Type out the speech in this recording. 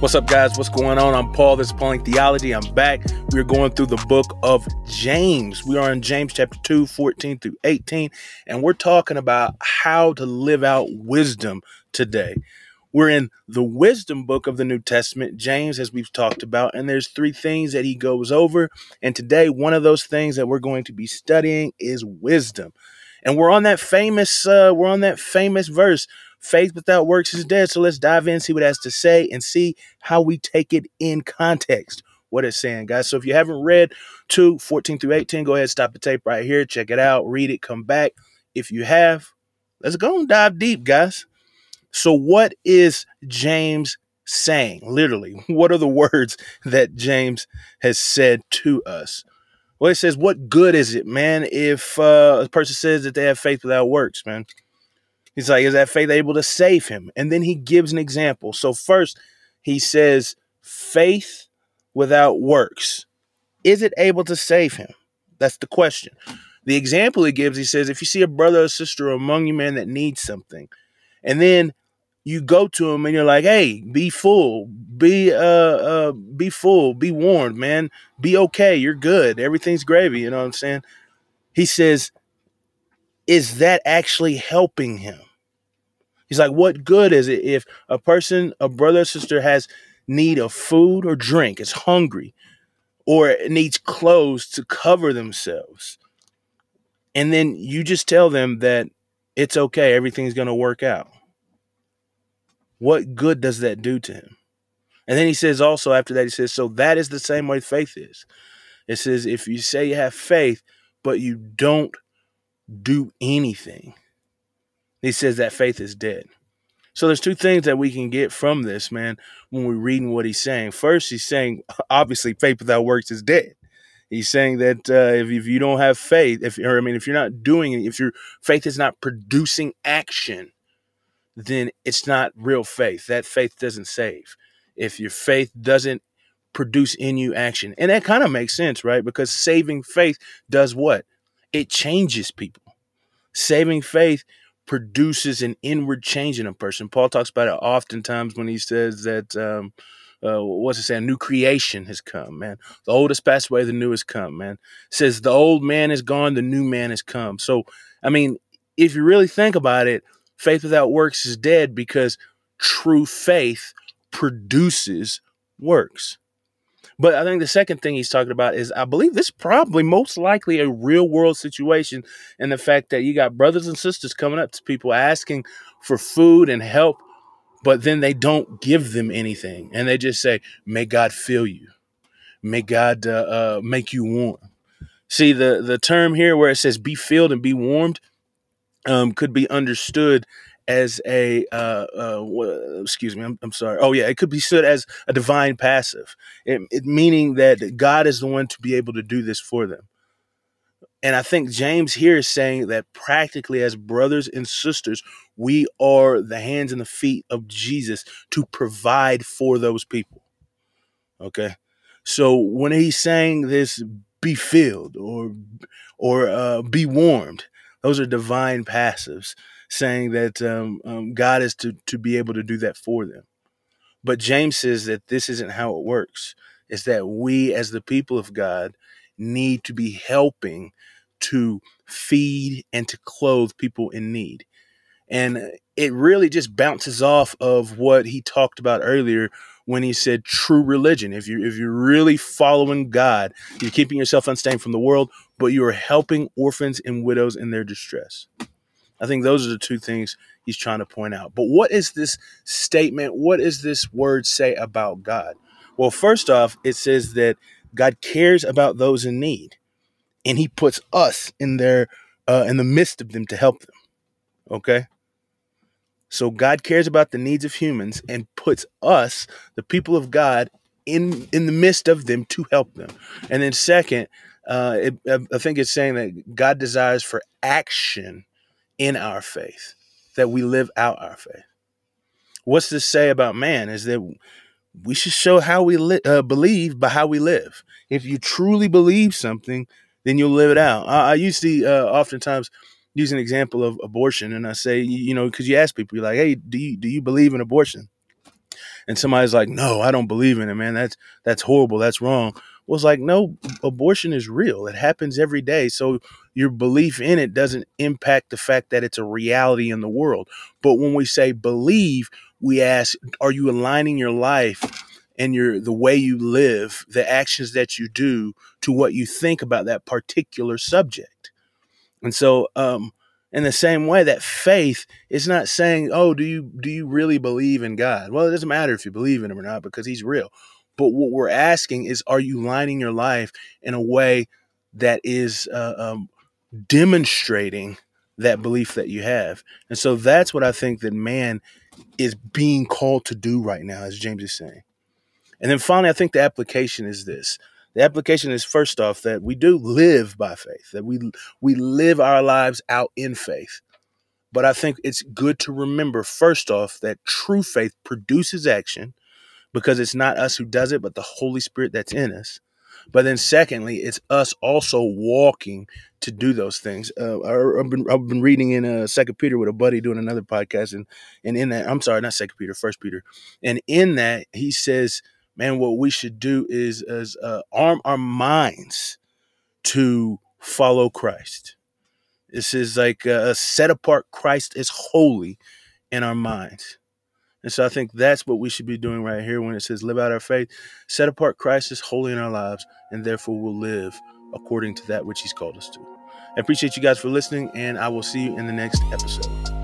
What's up, guys? What's going on? I'm Paul. This is Pauling Theology. I'm back. We're going through the book of James. We are in James chapter 2, 14 through 18, and we're talking about how to live out wisdom today. We're in the wisdom book of the New Testament, James, as we've talked about, and there's three things that he goes over. And today, one of those things that we're going to be studying is wisdom. And we're on that famous, uh, we're on that famous verse Faith without works is dead. So let's dive in, see what it has to say, and see how we take it in context. What it's saying, guys. So if you haven't read 2 14 through 18, go ahead, stop the tape right here, check it out, read it, come back. If you have, let's go and dive deep, guys. So, what is James saying? Literally, what are the words that James has said to us? Well, it says, What good is it, man, if uh, a person says that they have faith without works, man? He's like, is that faith able to save him? And then he gives an example. So first, he says, faith without works. Is it able to save him? That's the question. The example he gives, he says, if you see a brother or sister among you, man, that needs something, and then you go to him and you're like, hey, be full, be uh, uh be full, be warned, man, be okay, you're good, everything's gravy, you know what I'm saying? He says, is that actually helping him? He's like, what good is it if a person, a brother or sister has need of food or drink, is hungry, or needs clothes to cover themselves, and then you just tell them that it's okay, everything's going to work out. What good does that do to him? And then he says also after that, he says, so that is the same way faith is. It says, if you say you have faith, but you don't do anything, he says that faith is dead. So there's two things that we can get from this, man, when we're reading what he's saying. First, he's saying obviously faith without works is dead. He's saying that uh, if, if you don't have faith, if or I mean, if you're not doing it, if your faith is not producing action, then it's not real faith. That faith doesn't save. If your faith doesn't produce in you action, and that kind of makes sense, right? Because saving faith does what? It changes people. Saving faith produces an inward change in a person. Paul talks about it oftentimes when he says that, um, uh, what's it say? A new creation has come, man. The old has passed away, the new has come, man. It says the old man is gone, the new man has come. So, I mean, if you really think about it, faith without works is dead because true faith produces works. But I think the second thing he's talking about is I believe this probably most likely a real world situation and the fact that you got brothers and sisters coming up to people asking for food and help, but then they don't give them anything. And they just say, May God fill you. May God uh, uh, make you warm. See, the, the term here where it says be filled and be warmed um, could be understood as a uh, uh, excuse me I'm, I'm, sorry. Oh yeah it could be stood as a divine passive. It, it, meaning that god is the one to be able to do this for them. And i think james here is saying that practically as brothers and sisters we are the hands and the feet of jesus to provide for those people. Okay? So when he's saying this be filled or or uh, be warmed those are divine passives saying that um, um, God is to, to be able to do that for them. But James says that this isn't how it works. It's that we, as the people of God, need to be helping to feed and to clothe people in need. And it really just bounces off of what he talked about earlier when he said true religion. If you if you're really following God, you're keeping yourself unstained from the world, but you are helping orphans and widows in their distress. I think those are the two things he's trying to point out. But what is this statement? What does this word say about God? Well, first off, it says that God cares about those in need, and He puts us in their uh, in the midst of them to help them. Okay. So God cares about the needs of humans and puts us, the people of God, in in the midst of them to help them. And then second, uh, it, I think it's saying that God desires for action in our faith, that we live out our faith. What's this say about man is that we should show how we li- uh, believe by how we live. If you truly believe something, then you'll live it out. I, I used to uh, oftentimes use an example of abortion, and I say, you know, because you ask people, you're like, "Hey, do you do you believe in abortion?" and somebody's like, "No, I don't believe in it, man. That's that's horrible. That's wrong." Well, it's like, no, abortion is real. It happens every day. So your belief in it doesn't impact the fact that it's a reality in the world. But when we say believe, we ask, are you aligning your life and your the way you live, the actions that you do to what you think about that particular subject? And so um in the same way that faith is not saying, "Oh, do you do you really believe in God?" Well, it doesn't matter if you believe in him or not because he's real. But what we're asking is, are you lining your life in a way that is uh, um, demonstrating that belief that you have. And so that's what I think that man is being called to do right now, as James is saying. And then finally, I think the application is this. The application is first off that we do live by faith, that we we live our lives out in faith. But I think it's good to remember first off that true faith produces action because it's not us who does it, but the Holy Spirit that's in us. But then, secondly, it's us also walking to do those things. Uh, I've been I've been reading in uh, Second Peter with a buddy doing another podcast, and and in that, I'm sorry, not Second Peter, First Peter, and in that he says, man, what we should do is is uh, arm our minds to follow Christ. This is like uh, set apart Christ is holy in our minds. And so I think that's what we should be doing right here when it says live out our faith, set apart Christ as holy in our lives, and therefore we'll live according to that which he's called us to. I appreciate you guys for listening, and I will see you in the next episode.